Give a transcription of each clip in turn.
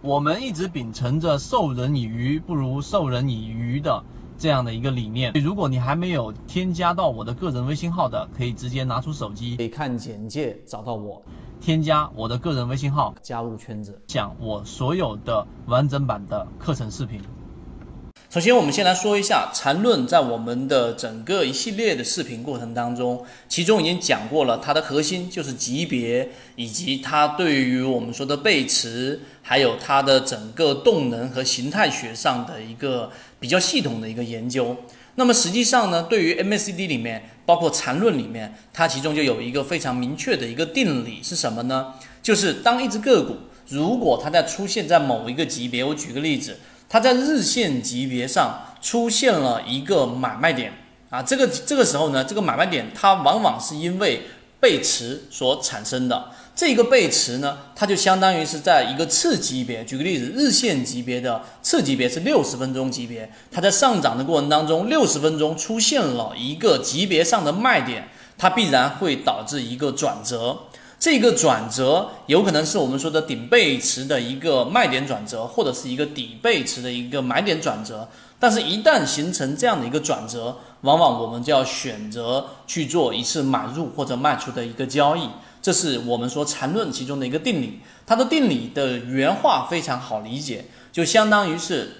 我们一直秉承着授人以鱼不如授人以渔的这样的一个理念。如果你还没有添加到我的个人微信号的，可以直接拿出手机，可以看简介找到我，添加我的个人微信号，加入圈子，讲我所有的完整版的课程视频。首先，我们先来说一下缠论，在我们的整个一系列的视频过程当中，其中已经讲过了，它的核心就是级别，以及它对于我们说的背驰，还有它的整个动能和形态学上的一个比较系统的一个研究。那么实际上呢，对于 MACD 里面，包括缠论里面，它其中就有一个非常明确的一个定理是什么呢？就是当一只个股如果它在出现在某一个级别，我举个例子。它在日线级别上出现了一个买卖点啊，这个这个时候呢，这个买卖点它往往是因为背驰所产生的。这个背驰呢，它就相当于是在一个次级别，举个例子，日线级别的次级别是六十分钟级别，它在上涨的过程当中，六十分钟出现了一个级别上的卖点，它必然会导致一个转折。这个转折有可能是我们说的顶背驰的一个卖点转折，或者是一个底背驰的一个买点转折。但是，一旦形成这样的一个转折，往往我们就要选择去做一次买入或者卖出的一个交易。这是我们说缠论其中的一个定理。它的定理的原话非常好理解，就相当于是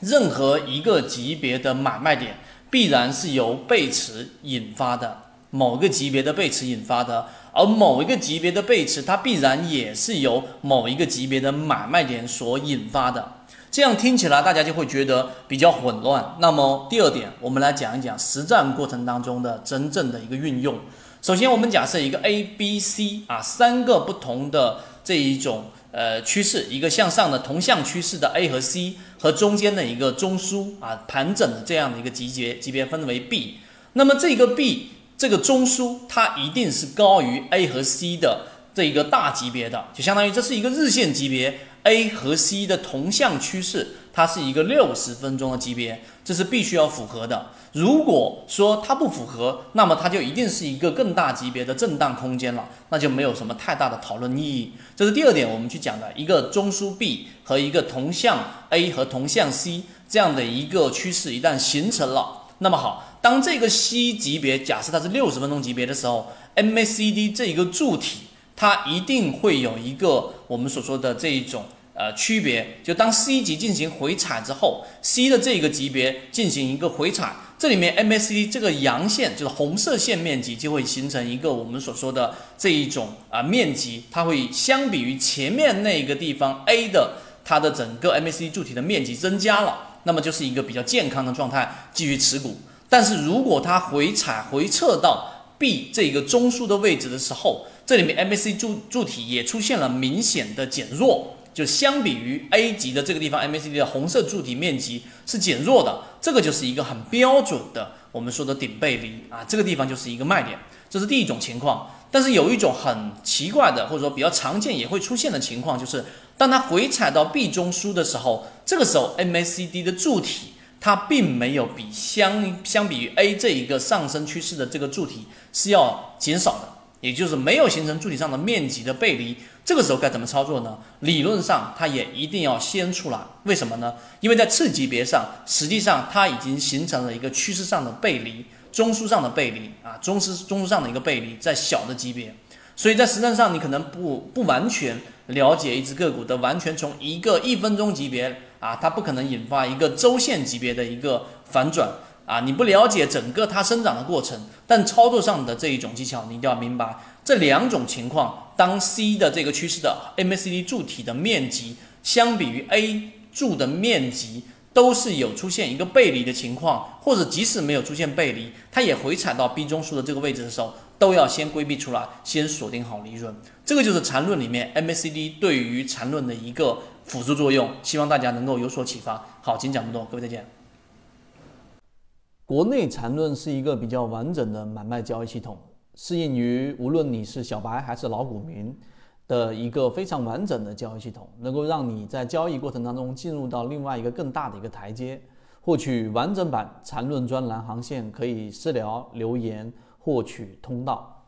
任何一个级别的买卖点必然是由背驰引发的，某个级别的背驰引发的。而某一个级别的背驰，它必然也是由某一个级别的买卖点所引发的。这样听起来，大家就会觉得比较混乱。那么第二点，我们来讲一讲实战过程当中的真正的一个运用。首先，我们假设一个 A、B、C 啊三个不同的这一种呃趋势，一个向上的同向趋势的 A 和 C，和中间的一个中枢啊盘整的这样的一个级别级别分为 B。那么这个 B。这个中枢它一定是高于 A 和 C 的这一个大级别的，就相当于这是一个日线级别 A 和 C 的同向趋势，它是一个六十分钟的级别，这是必须要符合的。如果说它不符合，那么它就一定是一个更大级别的震荡空间了，那就没有什么太大的讨论意义。这是第二点，我们去讲的一个中枢 B 和一个同向 A 和同向 C 这样的一个趋势一旦形成了，那么好。当这个 C 级别假设它是六十分钟级别的时候，MACD 这一个柱体它一定会有一个我们所说的这一种呃区别。就当 C 级进行回踩之后，C 的这个级别进行一个回踩，这里面 MACD 这个阳线就是红色线面积就会形成一个我们所说的这一种啊面积，它会相比于前面那个地方 A 的它的整个 MACD 柱体的面积增加了，那么就是一个比较健康的状态，继续持股。但是如果它回踩回撤到 B 这个中枢的位置的时候，这里面 MACD 柱柱体也出现了明显的减弱，就相比于 A 级的这个地方 MACD 的红色柱体面积是减弱的，这个就是一个很标准的我们说的顶背离啊，这个地方就是一个卖点，这是第一种情况。但是有一种很奇怪的或者说比较常见也会出现的情况，就是当它回踩到 B 中枢的时候，这个时候 MACD 的柱体。它并没有比相相比于 A 这一个上升趋势的这个柱体是要减少的，也就是没有形成柱体上的面积的背离。这个时候该怎么操作呢？理论上它也一定要先出来。为什么呢？因为在次级别上，实际上它已经形成了一个趋势上的背离，中枢上的背离啊，中枢中枢上的一个背离在小的级别，所以在实战上你可能不不完全了解一只个股的完全从一个一分钟级别。啊，它不可能引发一个周线级别的一个反转啊！你不了解整个它生长的过程，但操作上的这一种技巧，你一定要明白这两种情况。当 C 的这个趋势的 MACD 柱体的面积相比于 A 柱的面积都是有出现一个背离的情况，或者即使没有出现背离，它也回踩到 B 中枢的这个位置的时候，都要先规避出来，先锁定好利润。这个就是缠论里面 MACD 对于缠论的一个。辅助作用，希望大家能够有所启发。好，今天讲这么多，各位再见。国内缠论是一个比较完整的买卖交易系统，适应于无论你是小白还是老股民的一个非常完整的交易系统，能够让你在交易过程当中进入到另外一个更大的一个台阶。获取完整版缠论专栏航线，可以私聊留言获取通道。